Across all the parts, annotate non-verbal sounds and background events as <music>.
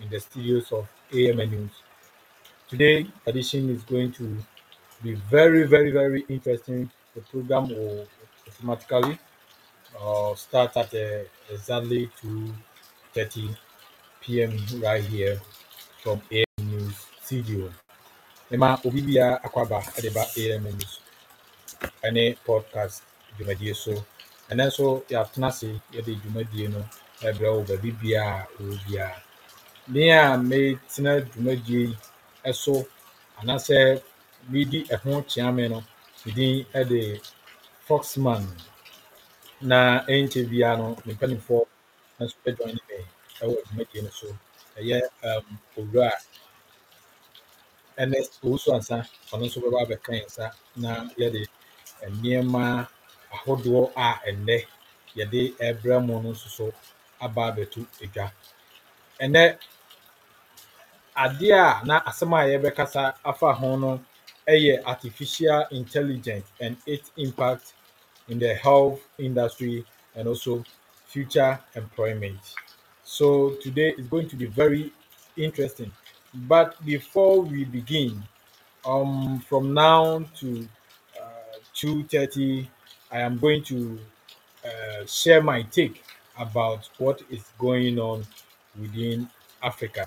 in the studios of AMN News. Today edition is going to be very, very, very interesting. The program will automatically uh, start at uh, exactly 2.30 p.m. right here from AMN News studio. Nema obi biara akwaba de ba AMN News ne podcast dwumadie so. Ɛno nso yɛatena ase yɛde dwumadie no ɛbrɛ wo baabi biara a wɔ biara. Me a metena dwumadie yi so anaasɛ medi ɛho kyea me no, me din de Foxman. Na ɛnkyɛ biara no, me mpanimfoɔ nso join me wɔ dwumadie no so. Ɛyɛ um, owura Ernest Owusu Ansa, ɔno nso bɛba abɛka yɛn nsa na yɛde nneɛma ahodoɔ a ɛnnɛ yɛde rebrɛ mo no nso so aba abɛto edwa. Ɛnnɛ adeɛ a na asɛm a yɛbɛkasa afa ho no yɛ artificial intelligence and its impact in the health industry and also future employment. So today is going to be very interesting. But before we begin, um, from now to uh, 2.30, I am going to uh, share my take about what is going on within Africa.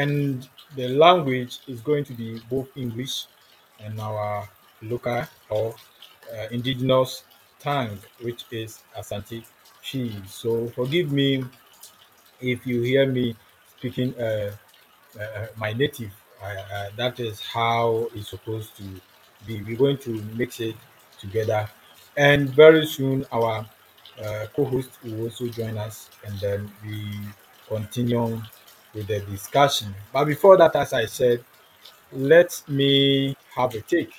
And the language is going to be both English and our local or uh, indigenous tongue, which is Asante Twi. So forgive me if you hear me speaking uh, uh, my native. Uh, uh, that is how it's supposed to be. We're going to mix it together. And very soon, our uh, co host will also join us, and then we continue with the discussion. But before that, as I said, let me have a take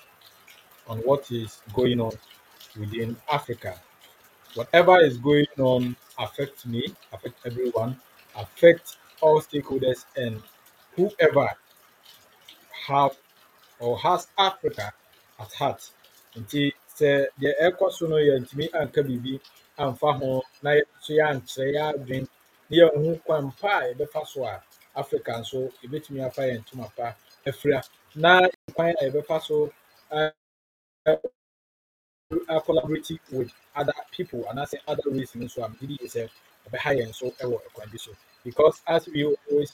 on what is going on within Africa. Whatever is going on affects me, affects everyone, affects all stakeholders and whoever have or has Africa at heart. Nti sɛ deɛ ɛrekɔ so no yɛntumi anka biribi amfa ho na yɛnhu kwan. Pa a yɛbɛfa so a Africa nso yɛbɛtumi afa yɛn ntoma pa afira. Na kwan a yɛbɛfa so collaborate with other people and anaasɛ other ways nso a megye di yɛ sɛ ɛbɛha yɛn so wɔ ɛkwan bi so. Because as we always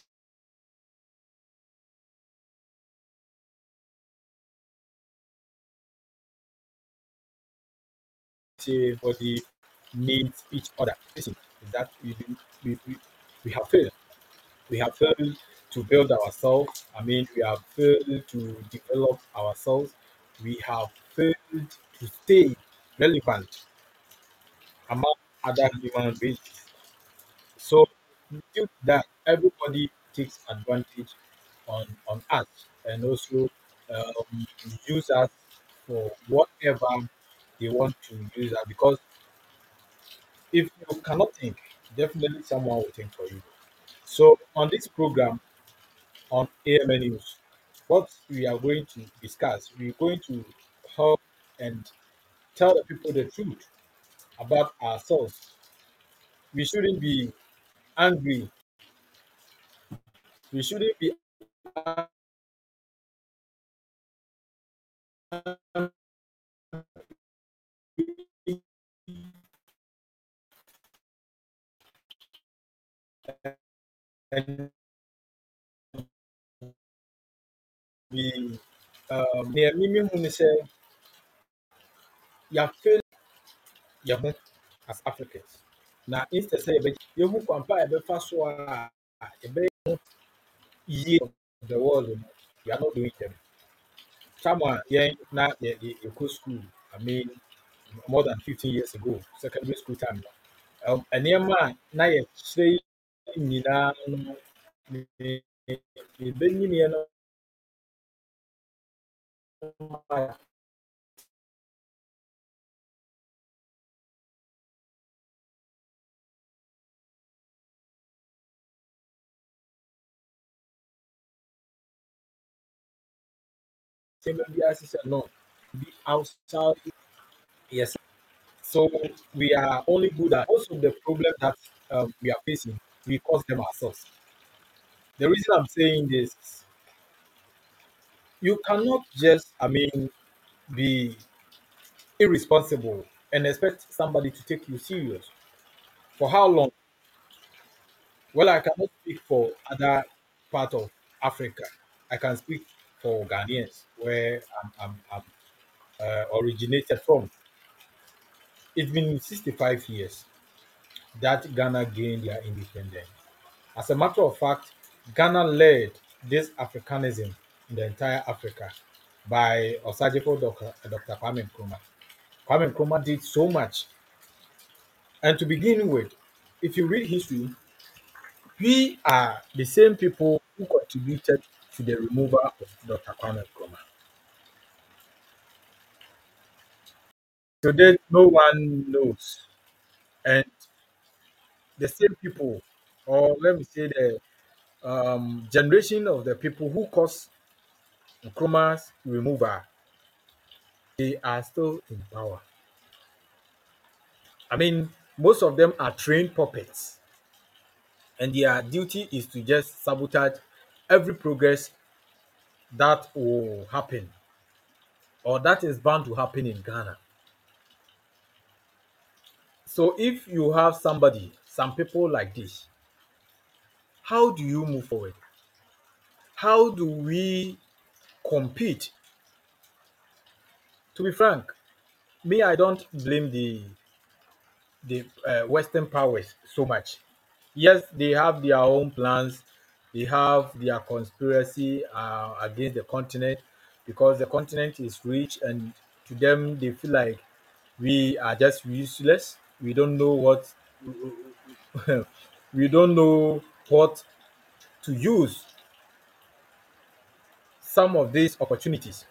say body needs each other. Listen, is that we, we, we, we have failed. We have failed to build ourselves. I mean, we have failed to develop ourselves. We have failed to stay relevant among other human beings. So due that everybody takes advantage on on us and also um, use us for whatever they want to use us because if you cannot think, definitely someone will think for you. So on this program on AMN News, what we are going to discuss, we're going to help and tell the people the truth about ourselves. We shouldn't be angry. We shouldn't be and be um, me who say you fail your ho as Africans. Now instead say you who compare the first one a ɛbɛyɛ year of the world no, we are not doing them. Someone yeah now yeah yeah go school. I mean more than 15 years ago, secondary school time. no. Um, nneɛma a na yɛkyerɛ yi no be outside. Yes. So we are only good at of the problem that um, we are facing. We cause them ourselves. The reason I'm saying this, you cannot just, I mean, be irresponsible and expect somebody to take you serious. For how long? Well, I cannot speak for other part of Africa. I can speak for Ghanaians, where I'm, I'm, I'm uh, originated from. It's been 65 years that Ghana gained their independence. As a matter of fact, Ghana led this Africanism in the entire Africa by Osagyefo Dr. Dr. Kwame Nkrumah. Kwame Nkrumah did so much. And to begin with, if you read history, we are the same people who contributed to the removal of Dr. Kwame Nkrumah. Today, no one knows. And the same people, or let me say the um, generation of the people who caused Nkrumah's removal, they are still in power. I mean, most of them are trained puppets, and their duty is to just sabotage every progress that will happen or that is bound to happen in Ghana. So if you have somebody, some people like this, how do you move forward? How do we compete? To be frank, me, I don't blame the the uh, Western powers so much. Yes, they have their own plans. They have their conspiracy uh, against the continent because the continent is rich, and to them, they feel like we are just useless. We don't know what <laughs> we don't know what to use some of these opportunities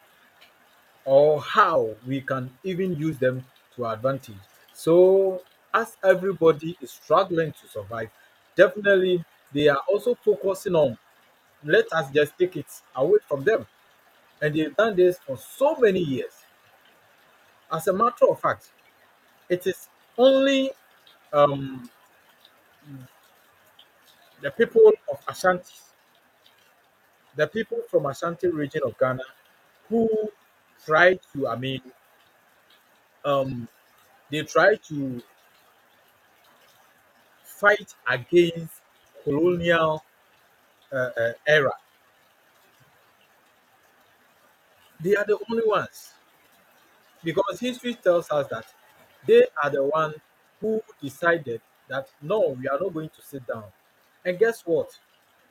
or how we can even use them to our advantage. So as everybody is struggling to survive, definitely they are also focusing on let us just take it away from them. And they've done this for so many years. As a matter of fact, it is only um, the people of Ashanti, the people from Ashanti region of Ghana, who try to, I mean, um, they try to fight against colonial uh, uh, era. They are the only ones because history tells us that they are the one who decided that no, we are not going to sit down. And guess what?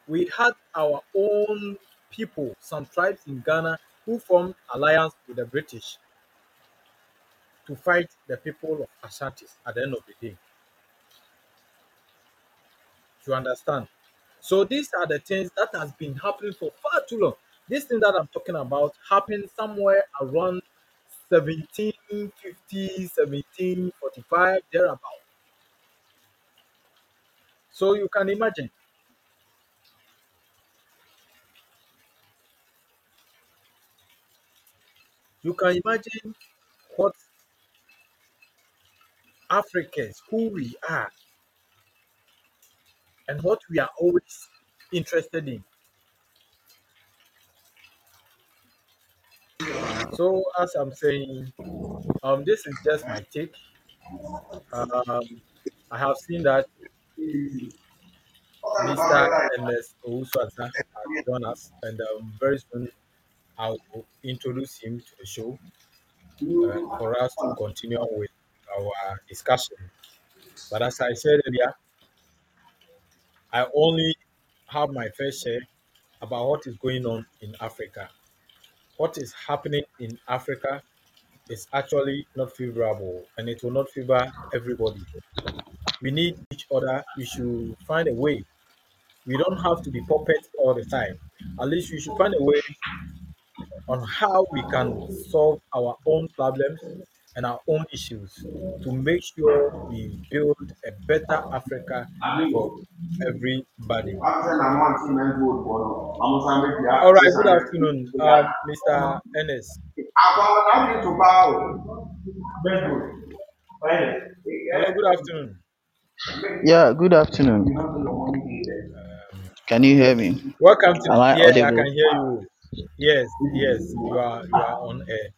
We had our own people, some tribes in Ghana, who formed alliance with the British to fight the people of Ashantis at the end of the day. You understand? So these are the things that has been happening for far too long. This thing that I'm talking about happened somewhere around 1750, 1745, thereabout. So you can imagine. You can imagine what Africans, who we are, and what we are always interested in. So as I'm saying, um, this is just my take. Um, I have seen that Mr. Ernest Owusu-Ansah has joined us, and um, very soon I'll introduce him to the show uh, for us to continue with our discussion. But as I said earlier, I only have my fair share about what is going on in Africa. What is happening in Africa is actually not favorable and it will not favor everybody. We need each other. We should find a way. We don't have to be puppets all the time. At least we should find a way on how we can solve our own problems and our own issues to make sure we build a better Africa for everybody. All right, good afternoon, um, Mr. Ernest. Hello, good afternoon. Yeah, good afternoon. Can you hear me? Welcome to Am I yeah, I audible? can hear you. Yes, yes, you are you are on air.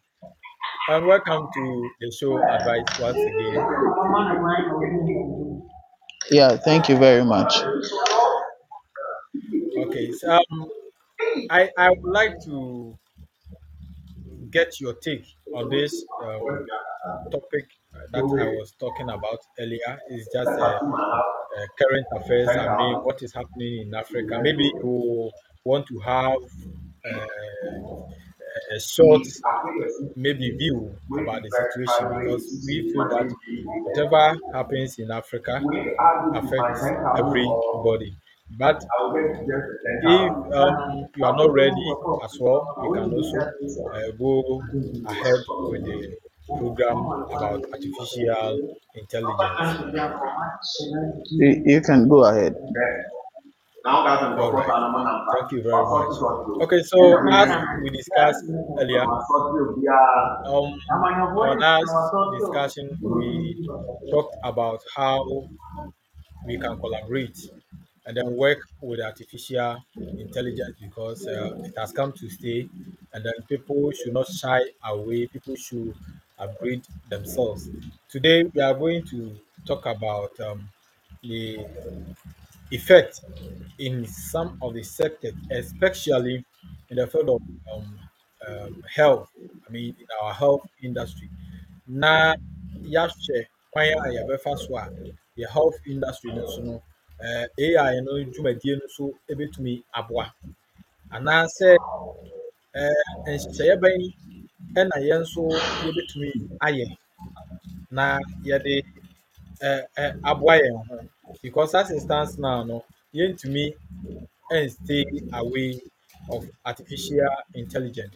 And welcome to the show advice once again. Yeah, thank you very much. Okay, so um, I I would like to get your take on this um, topic that I was talking about earlier. is just uh, uh, current affairs. I mean, what is happening in Africa? Maybe you want to have uh, a short, maybe view about the situation because we feel that whatever happens in Africa affects everybody. But if um, you are not ready as well, you can also uh, go ahead with the program about artificial intelligence. You, you can go ahead. Right. Thank you very much. Okay, so as we discussed earlier, um, our last discussion we talked about how we can collaborate and then work with artificial intelligence because uh, it has come to stay. And then people should not shy away. People should upgrade themselves. Today we are going to talk about um, the effect in some of the sectors especially in the field of um, um, health. I mean in our health industry. Na yɛahwɛ kwan a yɛbɛfa so a yɛ health industry no so AI no dwumadie no so bɛtumi aboa. Anaasɛ eh, nhyehyɛeɛ bɛn ɛna yɛn nso yɛbɛtumi ayɛ. Na yɛde eh, eh, aboa yɛn ho. Because as it stands now no yɛntumi stay away of artificial intelligence.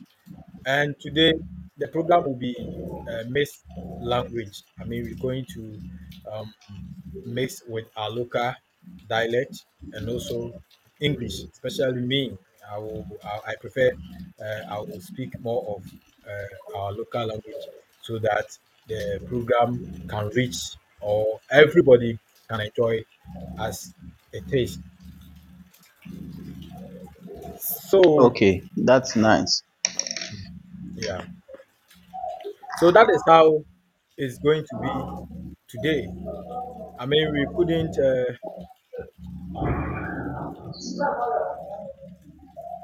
And today the program will be uh, mixed language. I mean, we're going to um, mix with our local dialect and also English, especially me. I will. I, I prefer. Uh, I will speak more of uh, our local language so that the program can reach or everybody can enjoy as it is. So Okay, that's nice. yeah. So that is how it's going to be today. I mean, we couldn't. Uh,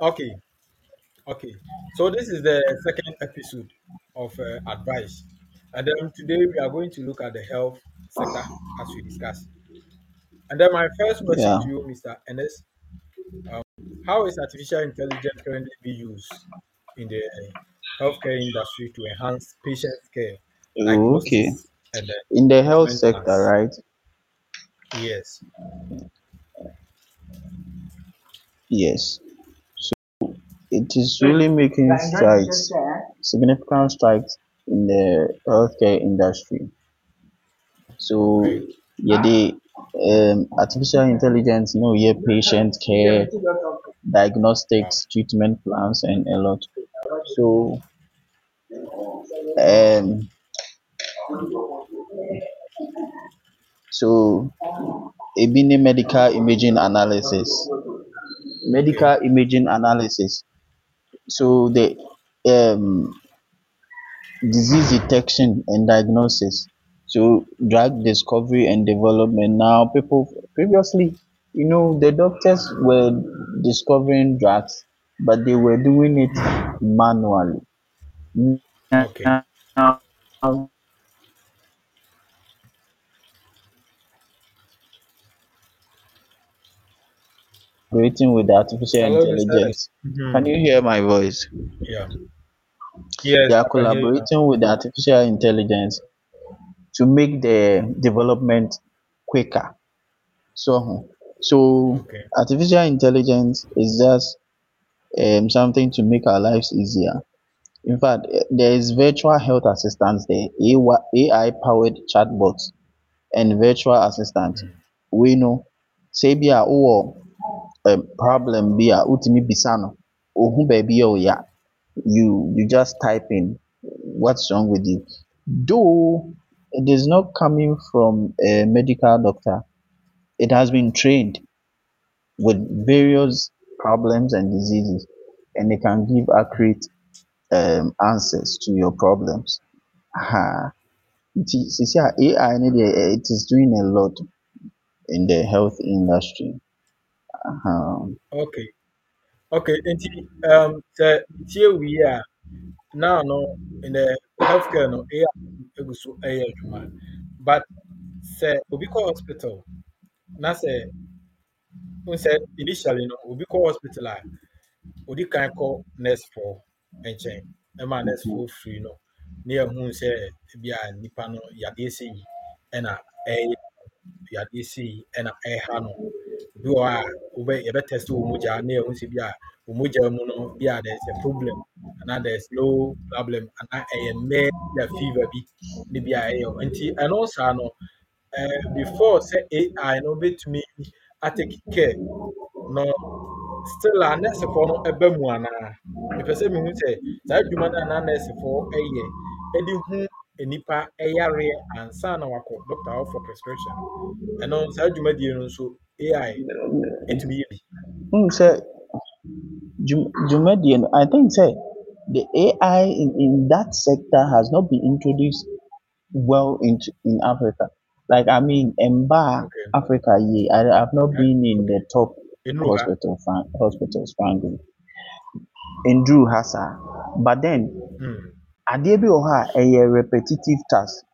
okay, okay. So this is the second episode of uh, advice, and then today we are going to look at the health sector as we discussed. And then my first question Yeah. to you, Mr. Ernest, how is artificial intelligence currently being used in the healthcare industry to enhance patient care, Okay. diagnosis, and uh, In the health sector, right? Yes. Yes. So it is really making strides, significant strides in the healthcare industry. So, yeah, the um, artificial intelligence, you know, yeah, patient <laughs> care, diagnostics, treatment plans, and a lot. So, um, so ebi ne medical imaging analysis, medical imaging analysis. So the um disease detection and diagnosis. So drug discovery and development. Now people previously, you know, the doctors were discovering drugs, but they were doing it manually. Okay. Now, collaborating with artificial Hello, intelligence. Can Mhm. you hear my voice? Yeah. Yes, They are I can hear you now. collaborating with the artificial intelligence to make the development quicker. So, so Okay. artificial intelligence is just um, something to make our lives easier. In fact, there is virtual health assistants, the AI powered chatbots and virtual assistant. Mm. We know, say bi a um, problem bi a wotumi bisa no, ohu baabi a ɔyɛ you you just type in what's wrong with you. Though it is not coming from a medical doctor, it has been trained with various problems and diseases, and it can give accurate um, answers to your problems. A AI it is doing a lot in the health industry. Aha. Okay. Okay. Nti um sɛ tie wie a now no in the healthcare no AI egu so ɛyɛ adwuma. But sɛ obi kɔ hospital na sɛ n sɛ initially no obi kɔ hospital a odi kan kɔ nurse foɔ nkyɛn ɛma nurse foɔ firi no ne yɛhu sɛ ebi a nipa no yadeɛ sɛ yi ɛna ɛyɛ yadeɛ sɛ yi ɛna ɛha no bi wɔ a wobɛ yɛbɛ test wɔ mogya na yɛhu sɛ bi a wɔ mogya mu no bi a is a problem anaa there is no problem anaa ɛyɛ mmɛɛ bi a fever bi ne bi a ɛyɛ nti ɛno saa no before sɛ AI no bɛtumi atake care no still a nursefoɔ no ɛba mu anaa mepɛ sɛ mehu sɛ saa adwuma no a na nursefoɔ ɛyɛ ɛde hu nipa ɛyareɛ ansa na wakɔ doctor hɔ for prescription ɛno saa dwumadie no nso AI ɛtumi yɛ bi N sɛ dwumadie no, I think say the AI in, in that sector has not been introduced well into in Africa. Like I mean, Mba okay Africa, yeah, I have not ɛ been in the top ha hospital hospitals frankly. In Drew Hassa. But then mm. Adeɛ bi wɔ hɔ a ɛyɛ repetitive task.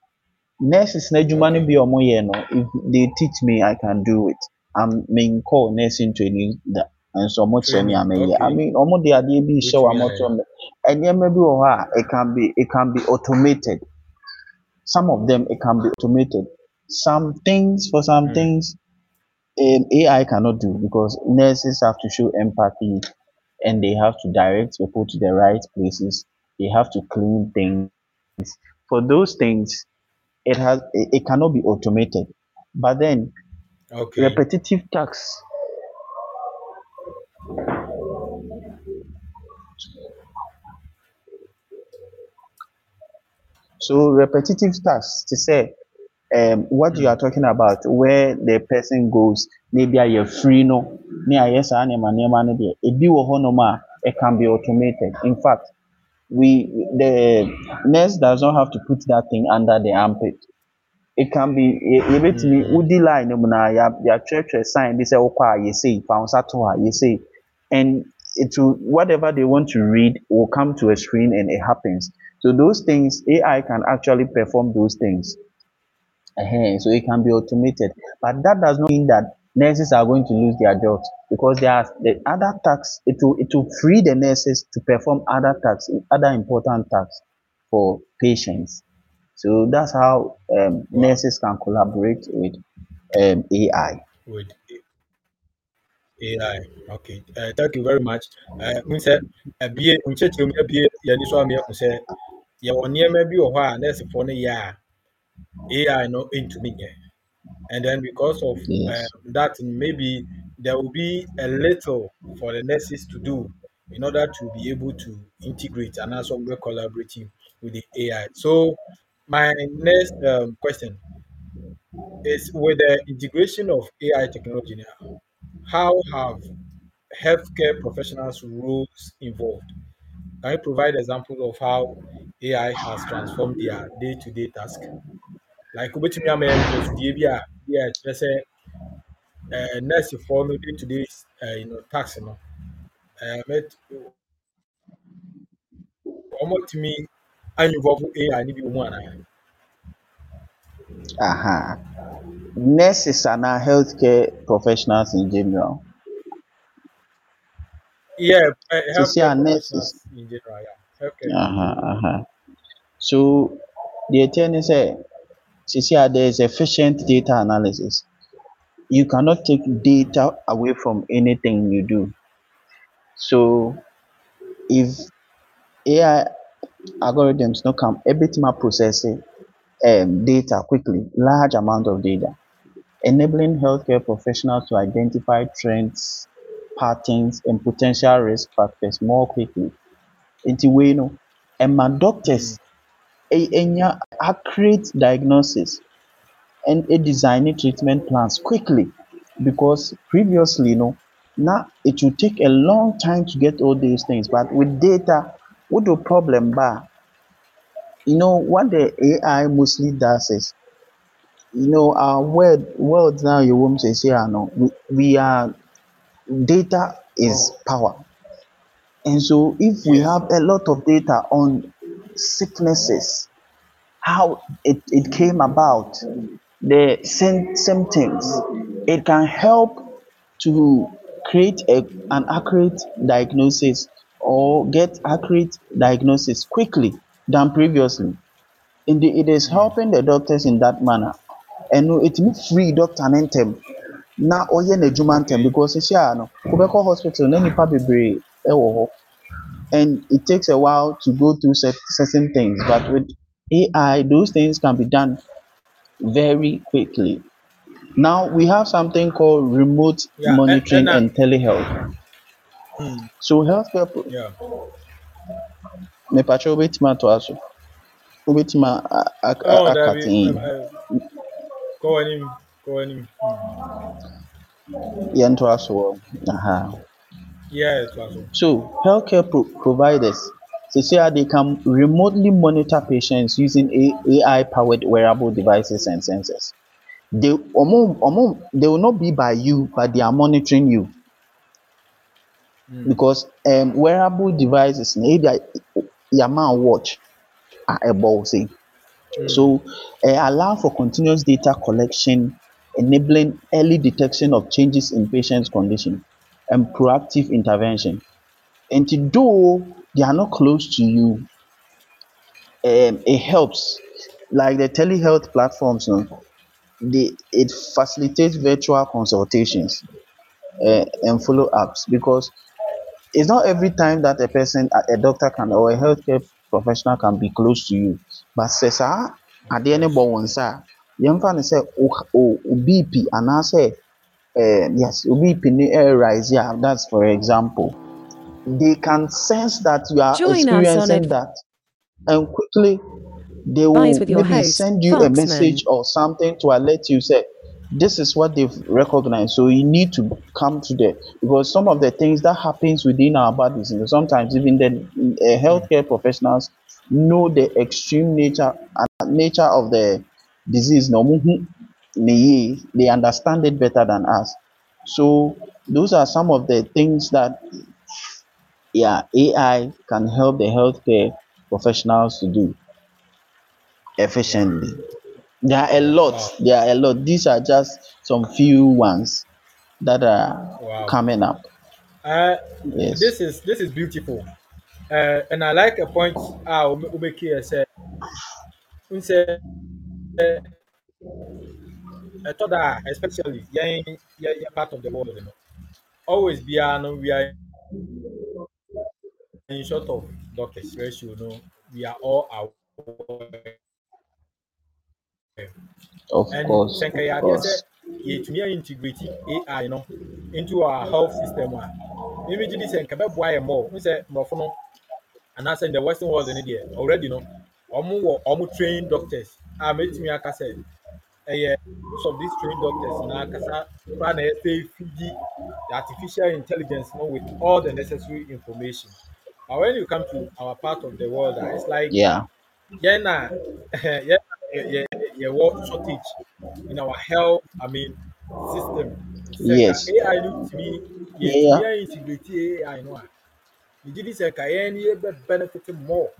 Nurses n'adwuma no bi a wɔyɛ no, if they teach me, I can do it. I'm menkɔɔ nursing training da nso wɔkyerɛ me a training mɛyɛ. I mean wɔde adeɛ bi hyɛ wo a wobɛtumi wɔkyerɛ ayɛ. Nneɛma bi wɔ hɔ a it can be it can be automated. Some of them it can be automated. Some things for some mm. things um, AI cannot do because nurses have to show empathy and they have to direct people to the right places they have to clean things. For those things, it has it, it cannot be automated. But then Okay. repetitive tasks so repetitive tasks to say um, what you are talking about where the person goes maybe a yɛ free no ayɛ saa nneɛma nneɛma no deɛ ebi wɔ hɔnom a it can be automated in fact we the nurse does not have to put that thing under the armpit. It can be yɛ- yɛbɛtumi wodi line no mu na yɛ yɛatwerɛtwerɛ sign bi sɛ wokɔ a yɛsei fa wo nsa to ha yɛsei and it will whatever they want to read will come to a screen and it happens. So those things ai can actually perform those things. Uh so it can be automated. But that does not mean that nurses are going to lose their jobs because there are the other tasks it will it will free the nurses to perform other tasks other important tasks for patients so that's how um, Wow. nurses can collaborate with um, ai With AI. Okay. Uh, thank you very much. Uh, sɛ abie nkyɛkyerɛ mu abie yɛni so ama yɛhu sɛ yɛwɔ nneɛma bi wɔ hɔ a nɛɛsefoɔ no yɛ a AI no ntumi nyɛ. And then because of yes um, that, maybe there will be a little for the nurses to do in order to be able to integrate and also work collaborating with the AI. So my next um, question is with the integration of AI technology now, how have healthcare professionals' roles evolved? Can you provide examples of how AI has transformed their day-to-day task? Like wobɛtumi ama yɛn nhwɛsodie bi a bi a ɛkyerɛ sɛ eh, nursefoɔ no day-to-day uh, you know, task no eh, mɛt- wɔtumi involve AI no bi wɔ mu anaa? uh-huh. nurses and our healthcare professionals in general Yeah, uh, to healthcare nurses in general, yeah. Healthcare uh-huh, professionals. uh-huh. so the is say see there is efficient data analysis. You cannot take data away from anything you do. So if ai algorithms no come everything are processing um, data quickly large amount of data. Enabling healthcare professionals to identify trends patterns and potential risk factors more quickly. Nti wei no ɛma Mm. doctors ɛ- ɛnya accurate diagnosis and a designing treatment plans quickly because previously no now it will take a long time to get all these things. But with data what the problem bar you know what the ai mostly does is you know our world world now you won't say say no we, we are data is oh. power. And so if we have a lot of data on sicknesses how it, it came about, the sym- symptoms. It can help to create a, an accurate diagnosis or get accurate diagnosis quickly than previously. Indeed, it is helping the doctors in that manner. And it means free doctor no ntɛm na ɔyɛ n'adwuma ntɛm because sisi a no wobɛkɔ hospital na nipa bebree ɛwɔ hɔ and it takes a while to go through cer- certain things. But with AI, those things can be done very quickly. Now we have something called remote Yeah, monitoring and uh, and telehealth. mm, So healthcare, pro- yeah. me patrol wobɛtumi atoa so, wobɛtumi a- a- a- Oh, aka David, in. uh, go on him, go on him. Mm. Yɛntoa so. Aha. Yeah, it. So healthcare pro- providers, they say they can remotely monitor patients using AI-powered wearable devices and sensors. They, omo, omo, they will not be by you, but they are monitoring you Mm. because um, wearable devices, maybe your man watch are able say. Mm. So uh, allow for continuous data collection, enabling early detection of changes in patient's condition and proactive intervention. And though they are not close to you, um, it helps. Like the telehealth platforms, no, they it facilitates virtual consultations uh, and follow ups because it's not every time that a person, a doctor can or a healthcare professional can be close to you but sɛ saa adeɛ no bɔ wɔn nsa a yɛmfa no sɛ o o o bp anaasɛ um, yes o bp no ɛyɛ rise Yeah, that's for example. They can sense that you are Join experiencing that and quickly they will maybe host, send you a message or something to alert you say this is what they've recognized so you need to come to the because some of the things that happens within our bodies know, sometimes even the uh, healthcare professionals know the extreme nature and nature of the disease no yie, they understand it better than us so those are some of the things that yeah ai can help the healthcare professionals to do efficiently there are a lot Wow. there are a lot these are just some few ones that are Wow. coming up Uh, yes this is this is beautiful. Uh, and I like a point ah Ubeki here said. I thought that especially yeah, yeah, yeah, part of the world, you know, always be uh, no, we are in short of doctors ratio, you know, we are all aware. of And course of course. yɛtumi integrate AI no into our health system. A mimi gye di sɛ nka bɛboa yɛ mmɔ n sɛ mmorɔfo no anaasɛ in the western world no deɛ already no ɔmo wɔ ɔmo train doctors. A mɛtumi aka sɛ ɛyɛ most of these trained doctors na kasa koraa na yɛsɛ fidi the artificial intelligence no with all the necessary information. But when you come to our part of the world ah it's like yeah. yɛn na <laughs> yɛn na yɛ yɛ yɛwɔ shortage in our health i mean system. Sɛ yes. Ai no tumi yeah yɛtumi a integrate ai no a megye di sɛ nka yɛn ni yɛbɛ benefit more.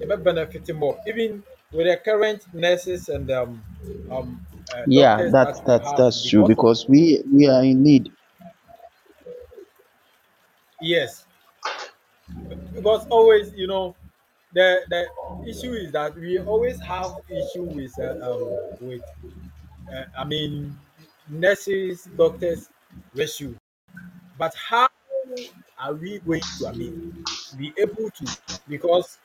Yɛbɛ benefit more. Even with the current nurses and um, um, uh, yeah doctors that's that we that's have that's true because because we we are in need. Yes. Because always you know the the issue is that we always have issue with uh, um, with uh, I mean nurses doctors ratio but how are we going to I mean be able to? Because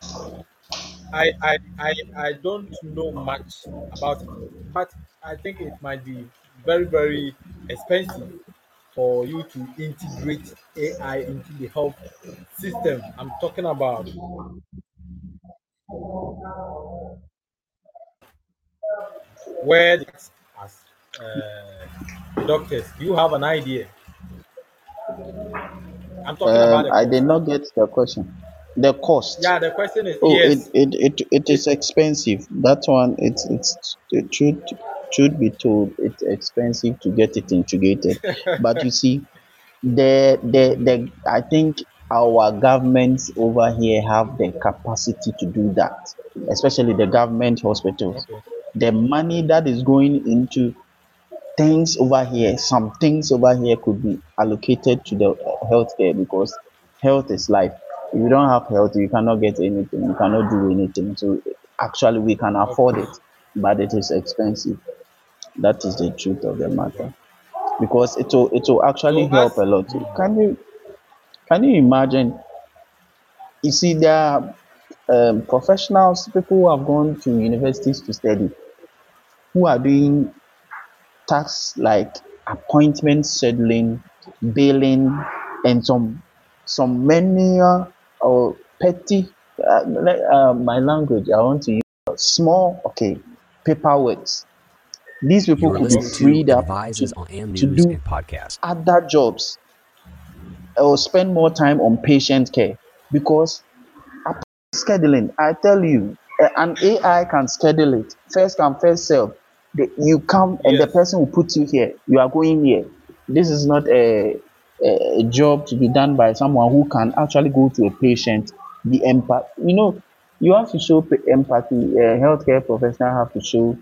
I I I, I don't know much about it but I think it might be very very expensive for you to integrate AI into the health system I'm talking about. Where the- as uh, doctors do you have an idea? I'm talking about um did not get the question the cost yeah the question is Oh, it, yes it, it, it is expensive. That one, it's, it's, it should, should be told, it's expensive to get it integrated. <laughs> But you see, the, the, the, I think our governments over here have the capacity to do that, especially the government hospitals. okay The money that is going into things over here, some things over here could be allocated to the healthcare because health is life. If you don't have health, you cannot get anything, you cannot do anything. So actually, we can afford it, but it is expensive. That is the truth of the matter because it will it will actually help a lot. Can you can you imagine? You see, there are um, professionals, people who have gone to universities to study, who are doing tasks like appointment scheduling, billing, and some some menial or petty. Uh, uh, my language, I want to use small, okay, paperwork. These people You're could be listening to freed up Advises to, on AM to do Podcast. other jobs or spend more time on patient care because scheduling i tell you eh, an ai can schedule it first come first serve the, you come and the person will put you here you are going here this is not a, a, a job to be done by someone who can actually go to a patient be empath you know you have to show empathy a healthcare professional have to show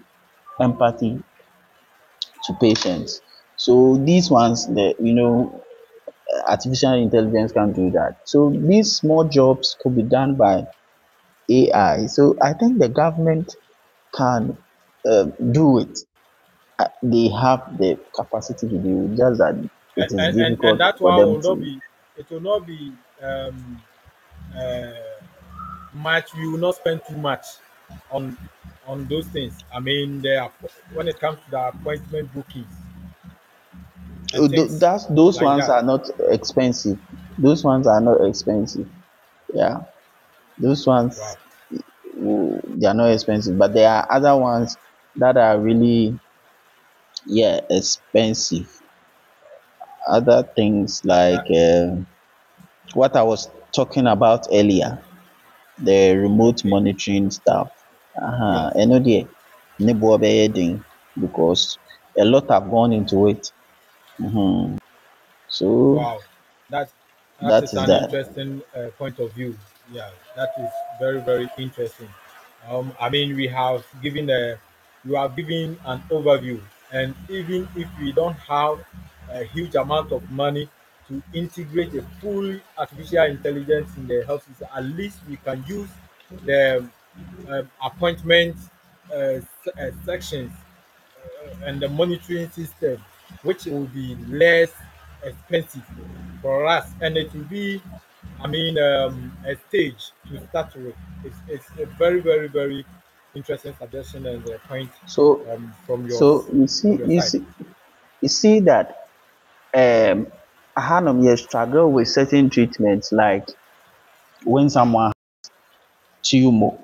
empathy to patients so these ones the you know artificial intelligence can do that so these small jobs could be done by AI. So I think the government can um, do it. Uh, They have the capacity to do it, just that it is and is and and, difficult that for them will not to. be it will not be um uh much. We will not spend too much on on those things. I mean, there when it comes to the appointment bookings Oh, and tho- things That's those like ones that. are not expensive. Those ones are not expensive. Yeah, those ones Wow. they are not expensive, but there are other ones that are really yeah expensive. Other things like that uh, what I was talking about earlier, the remote monitoring stuff. Uh-huh. Yes. I know the neighbor thing because a lot have gone into it. hmm So Wow. That that that is is an that. interesting uh, point of view. Yeah, that is very very interesting. Um, I mean, we have given a you have given an overview, and even if we don't have a huge amount of money to integrate a full artificial intelligence in the health system, at least we can use the um, appointment uh, uh, sections uh, and the monitoring system, which will be less expensive for us, and it will be, I mean, um, a stage to start with. It's, it's a very, very, very interesting suggestion and a point So um, from so you see you side. see you see that um Hanum you struggle with certain treatments like when someone has tumor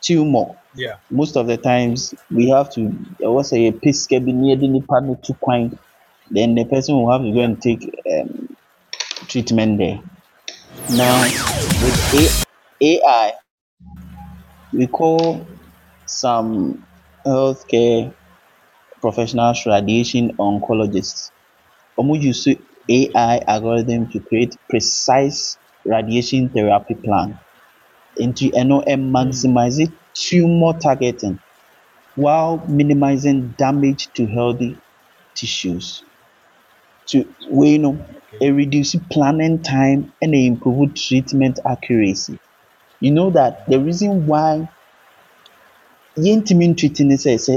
tumor Yeah. most of the times we have to I will say bi near the no to kwan then the person will have to go and take um, treatment there. Now with A- AI we call some healthcare professionals radiation oncologists. Wɔn use Okay. AI algorithm to create precise radiation therapy plan. Nti ɛno Mm. maximize tumor targeting while minimizing damage to healthy tissues. To wei no, Okay. e reduce planning time and improve treatment accuracy. You know that the reason why yɛntumi ntreat ne sɛ sɛ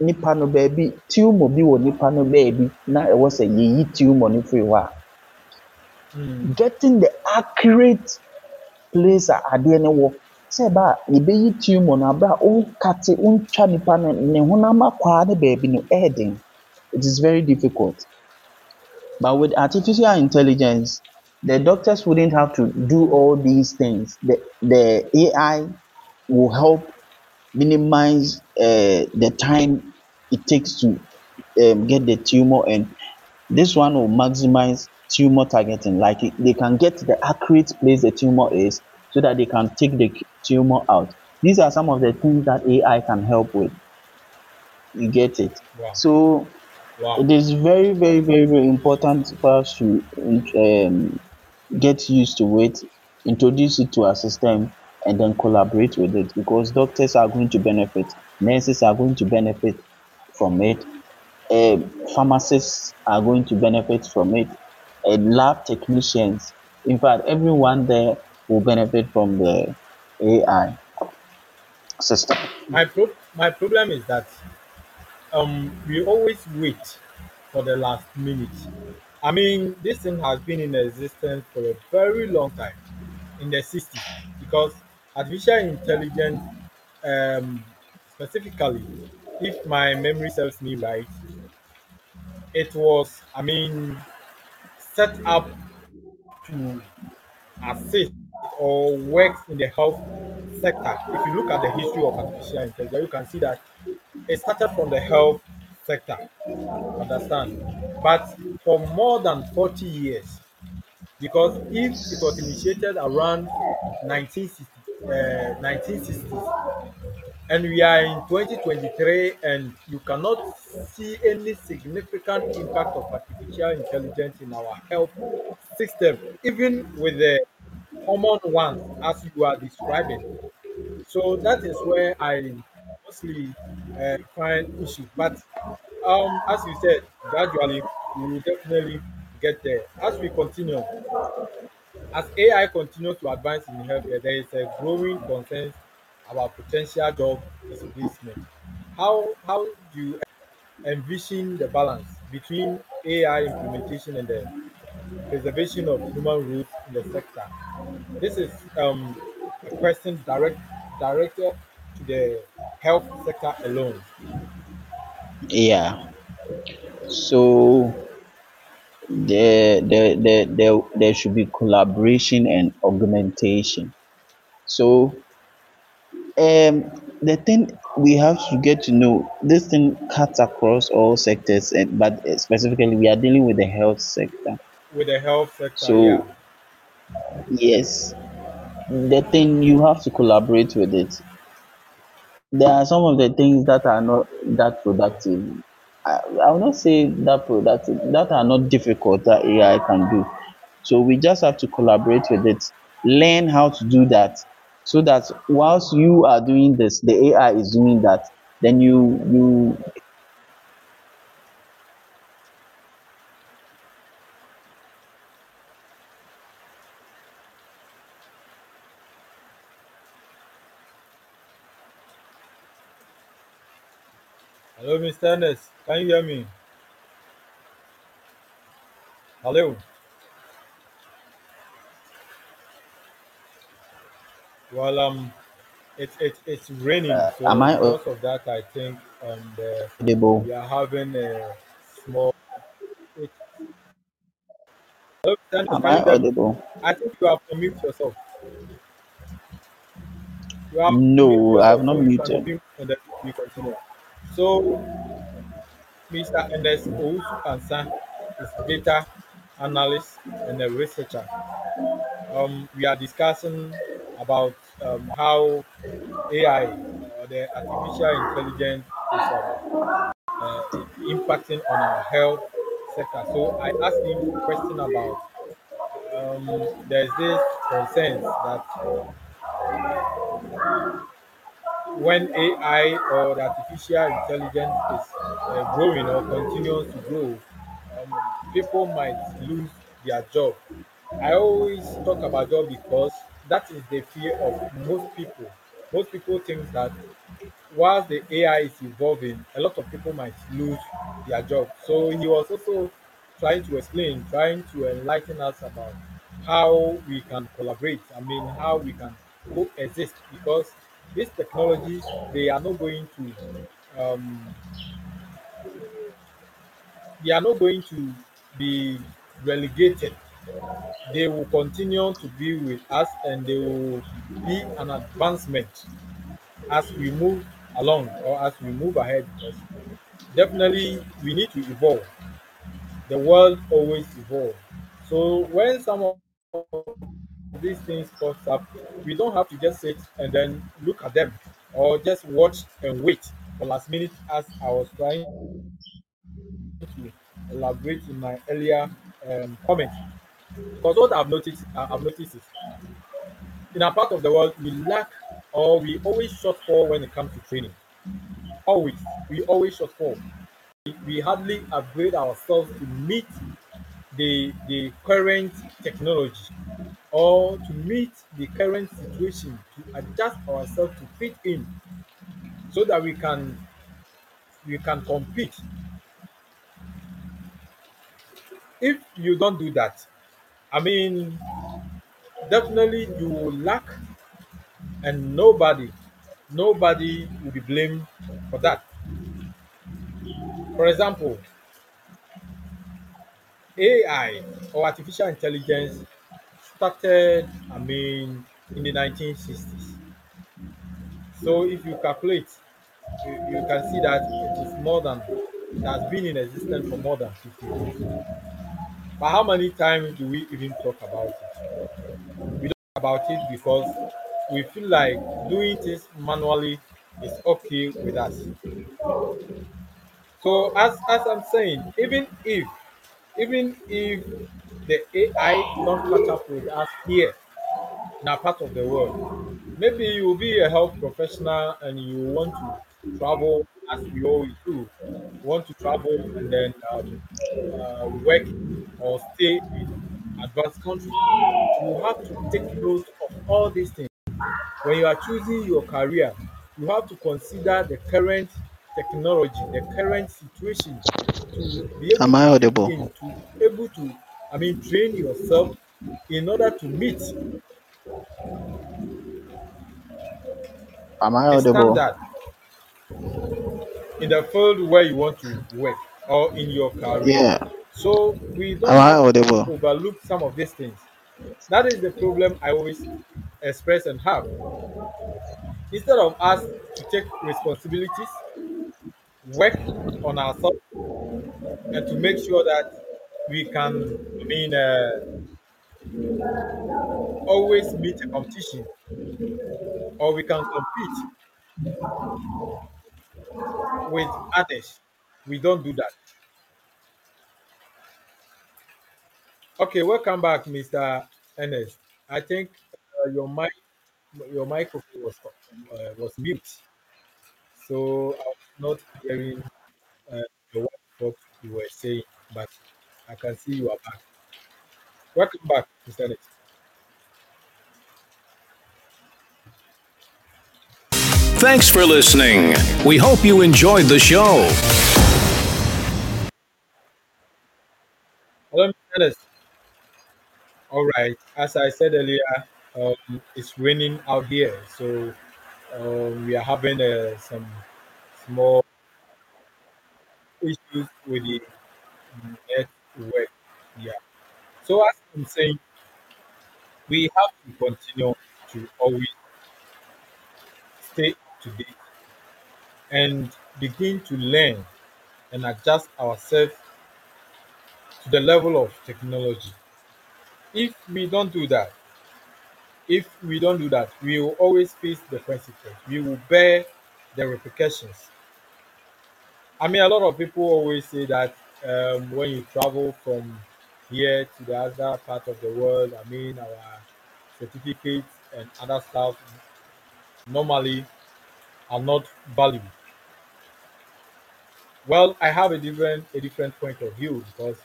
nipa no baabi tumor bi wɔ nipa no baabi na ɛwɔ sɛ yɛyi tumor no firi hɔ a Mm. getting the accurate place a adeɛ no wɔ sɛ ɛba a yɛbɛyi tumor no abere a wonkate wontwa nipa no ne honam akwaa ne baabi no ɛyɛ den it is very difficult. But with artificial intelligence the doctors wouldn't have to do all these things. The the AI will help minimize uh, the time it takes to um, get the tumor and this one will maximize tumor targeting like they can get the accurate place the tumor is so that they can take the tumor out these are some of the things that ai can help with you get it Wow. so Wow. it is very very very very important for us to um, get used to it introduce it to our system and then collaborate with it because doctors are going to benefit nurses are going to benefit from it. Um pharmacists are going to benefit from it. And lab technicians in fact everyone there will benefit from the ai system. My pro- my problem is that um we always wait for the last minute. I mean, this thing has been in existence for a very long time, in the 60s, because artificial intelligence, um, specifically, if my memory serves me right, it was, I mean, set up to assist or work in the health sector. If you look at the history of artificial intelligence, you can see that it started from the health sector. Understand? But for more than 40 years, because if it was initiated around 1960, uh, 1960s and we are in 2023 and you cannot see any significant impact of artificial intelligence in our health system even with the common ones as you are describing. So that is where i mostly uh, find issues. But um as you said gradually we will definitely get there. As we continue as ai continues to advance in healthcare there is a growing concern about potential job displacement how how do you envision the balance between ai implementation and the preservation of human roots in the sector this is um, a question direct directed to the health sector alone. Yeah. So there, there, there, there, there should be collaboration and augmentation. So um, the thing we have to get to know this thing cuts across all sectors, and but specifically we are dealing with the health sector. With the health sector, yeah. So yes, the thing you have to collaborate with it. There are some of the things that are not that productive. I, I will not say that productive, that are not difficult that AI can do. So we just have to collaborate with it, learn how to do that, so that whilst you are doing this, the AI is doing that. Then you you Hello, Mr. Ernest. Can you hear me? Hello. Well, um, it's it's it's raining, uh, so am I because of that, I think um the we are having a small. It, hello, Mr. Ernest. Am I you hear me? audible? I think you have to mute yourself. You have No, I have not muted. and then we continue. So, Mr. Owusu Ansa is data analyst and a researcher. Um, we are discussing about um, how AI, uh, the artificial intelligence, is um, uh, impacting on our health sector. So I asked him a question about um, there's this concern that when AI or the artificial intelligence is uh, growing or continues to grow, um, people might lose their job. I always talk about job because that is the fear of most people. Most people think that while the AI is evolving, a lot of people might lose their job. So he was also trying to explain, trying to enlighten us about how we can collaborate. I mean, how we can coexist because these technologies they are not going to um, they are not going to be relegated. They will continue to be with us and they will be an advancement as we move along or as we move ahead definitely we need to evolve. The world always evolves. So when some of these things pops up, we don't have to just sit and then look at them or just watch and wait for last minute as I was trying to elaborate in my earlier um, comment. Because what I've noticed, uh, I've noticed is in a part of the world we lack or we always shortfall when it comes to training. Always, we always shortfall. We, we hardly upgrade ourselves to meet the the current technology or to meet the current situation to adjust ourselves to fit in so that we can we can compete if you don't do that i mean definitely you will lack and nobody nobody will be blamed for that. For example ai or artificial intelligence started i mean in the 1960s so if you calculate you, you can see that it is more than it has been in existence for more than 50 years but how many times do we even talk about it? We don't talk about it because we feel like doing things manually is okay with us. So as as i'm saying even if even if the ai don't catch up with us here in our part of the world maybe you will be a health professional and you want to travel as we always do. Want to travel and then um, uh, work or stay in advanced countries you have to take note of all these things when you are choosing your career you have to consider the current technology the current situation to be able Am I audible? to able to i mean train yourself in order to meet Am I audible? standard in the field where you want to work or in your career. Yeah. So we don't I audible? overlook some of these things. That is the problem I always express and have. Instead of us to take responsibilities, work on ourselves, and to make sure that we can, I mean, uh, always meet a competition or we can compete with others. We don't do that. Okay, welcome back, Mr. Ernest. I think uh, your mic, your microphone was uh, was mute, so I was not hearing uh, the what what you were saying, but I can see you are back. Welcome back, Mr. Ernest. Thanks for listening. We hope you enjoyed the show. Hello, Mr. Ernest. All right. As I said earlier, um, it's raining out here, so um, we are having uh, some small issues with the network. Yeah. So as I'm saying, we have to continue to always stay up to date and begin to learn and adjust ourselves to the level of technology. If we don't do that, if we don't do that, we will always face the consequence. We will bear the repercussions. I mean, a lot of people always say that um, when you travel from here to the other part of the world, I mean, our certificates and other stuff normally are not valued. Well, I have a different a different point of view because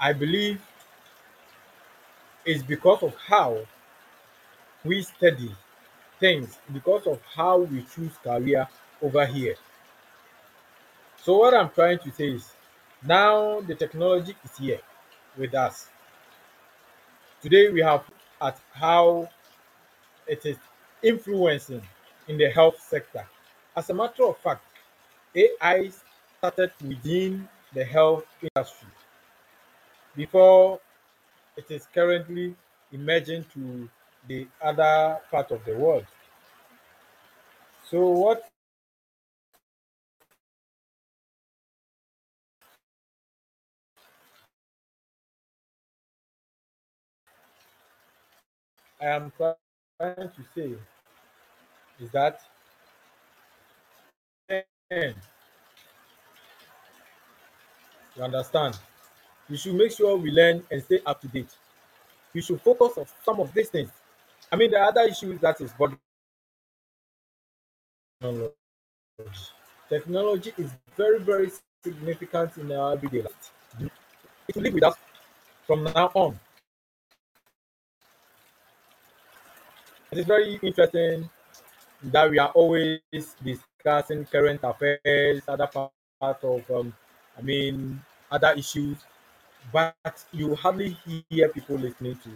I believe it's because of how we study things, because of how we choose career over here. So what I'm trying to say is now the technology is here with us. Today we have at how it is influencing in the health sector. As a matter of fact, AI started within the health industry before it is currently emerging to the other part of the world. So what I am trying to say is that you understand, we should make sure we learn and stay up to date. We should focus on some of these things. I mean, the other issues that is technology. Technology is very, very significant in our everyday life. It will live with us from now on. It is very interesting that we are always discussing current affairs, other part of, um, I mean, other issues, but you hardly hear people listening to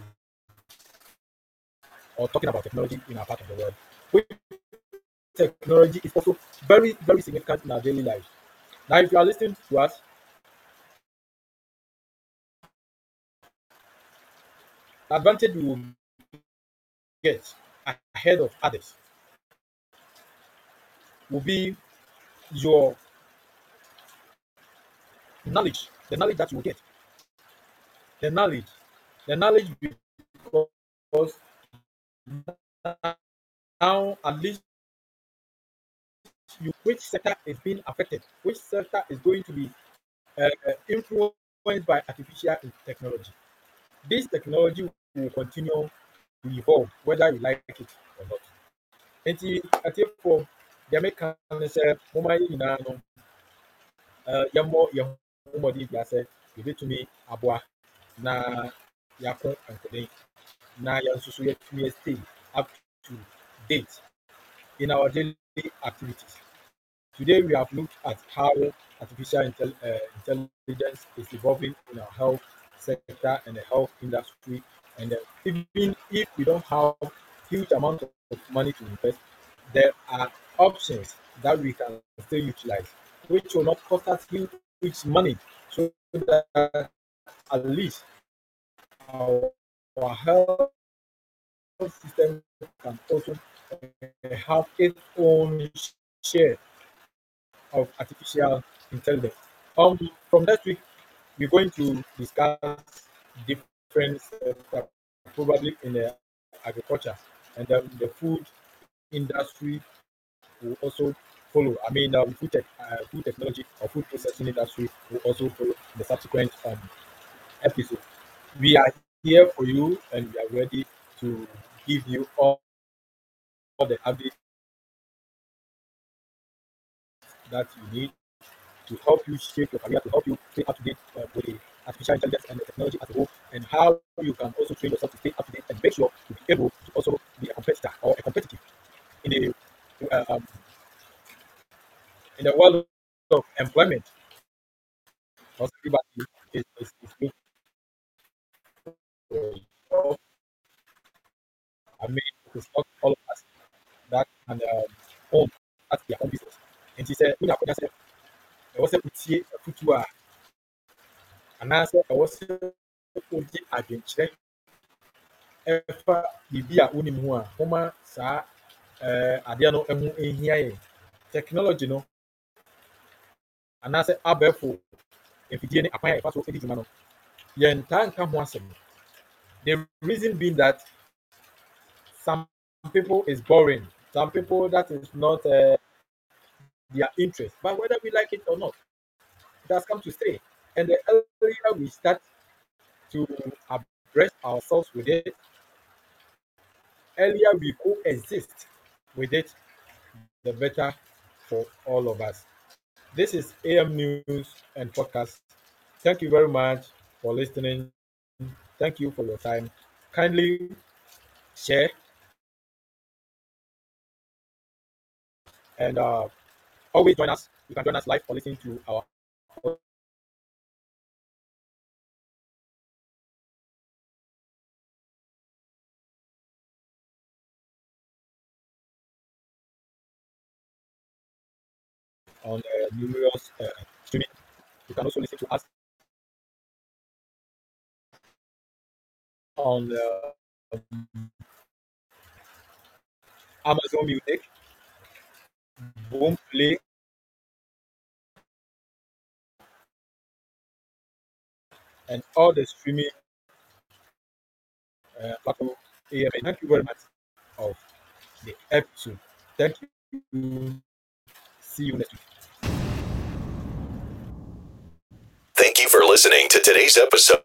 or talking about technology in our part of the world. Technology is also very, very significant in our daily life. Now, if you are listening to us, advantage we will get ahead of others will be your knowledge, the knowledge that you will get, the knowledge, the knowledge because now at least you which sector is being affected, which sector is going to be uh, influenced by artificial technology. This technology will continue to evolve, whether you like it or not. Sɛ momma yɛ nyinaa no uh, yɛmmɔ yɛn ho mmɔden bia sɛ yɛbɛtumi aboa na yɛako nkɔden na yɛn nso so yɛatumi stay up to date in our daily activities. Today we have looked at how artificial intel- uh, intelligence is evolving in our health sector and the health industry. And uh, even if we don't have huge amount of money to invest, there are options that we can still utilize, which will not cost us huge money, so that at least our, health system can also have its own share of artificial intelligence. Um, from next week, we're going to discuss different probably in the agriculture and the, the food industry will also follow. I mean, um, food, tech, uh, food technology or food processing industry will also follow the subsequent um, episode. We are here for you and we are ready to give you all, all the habits that you need to help you shape your career, to help you stay up to date uh, with the artificial intelligence and the technology as a whole, and how you can also train yourself to stay up to date and make sure to be able to also be a competitor or a competitive in the um, in the world of employment. Because everybody is, is, is I mean, it's not all of us that can um, own at their own business. And he said, "We have said, ɛwɔ sɛ wotie afutuo a anaasɛ ɛwɔ sɛ wogye adwenkyerɛ ɛfa biribi a wonim ho a woma saa adeɛ no ho yɛn technology no anaasɛ abɛɛfo mfidie ne akwan a yɛfa so di dwuma no yɛn ntaa nka ho asɛm the reason being that some people is boring some people that is not uh, their interest but whether we like it or not it has come to stay and the earlier we start to abreast ourselves with it earlier we coexist with it the better for all of us this is AM News and Podcast. Thank you very much for listening. Thank you for your time. Kindly share and uh, always join us. You can join us live or listen to our on uh, numerous uh, streaming. You can also listen to us on uh, Amazon Music, Boomplay, and all the streaming uh, Thank you very much of the episode. Thank you. See you next week. Thank you for listening to today's episode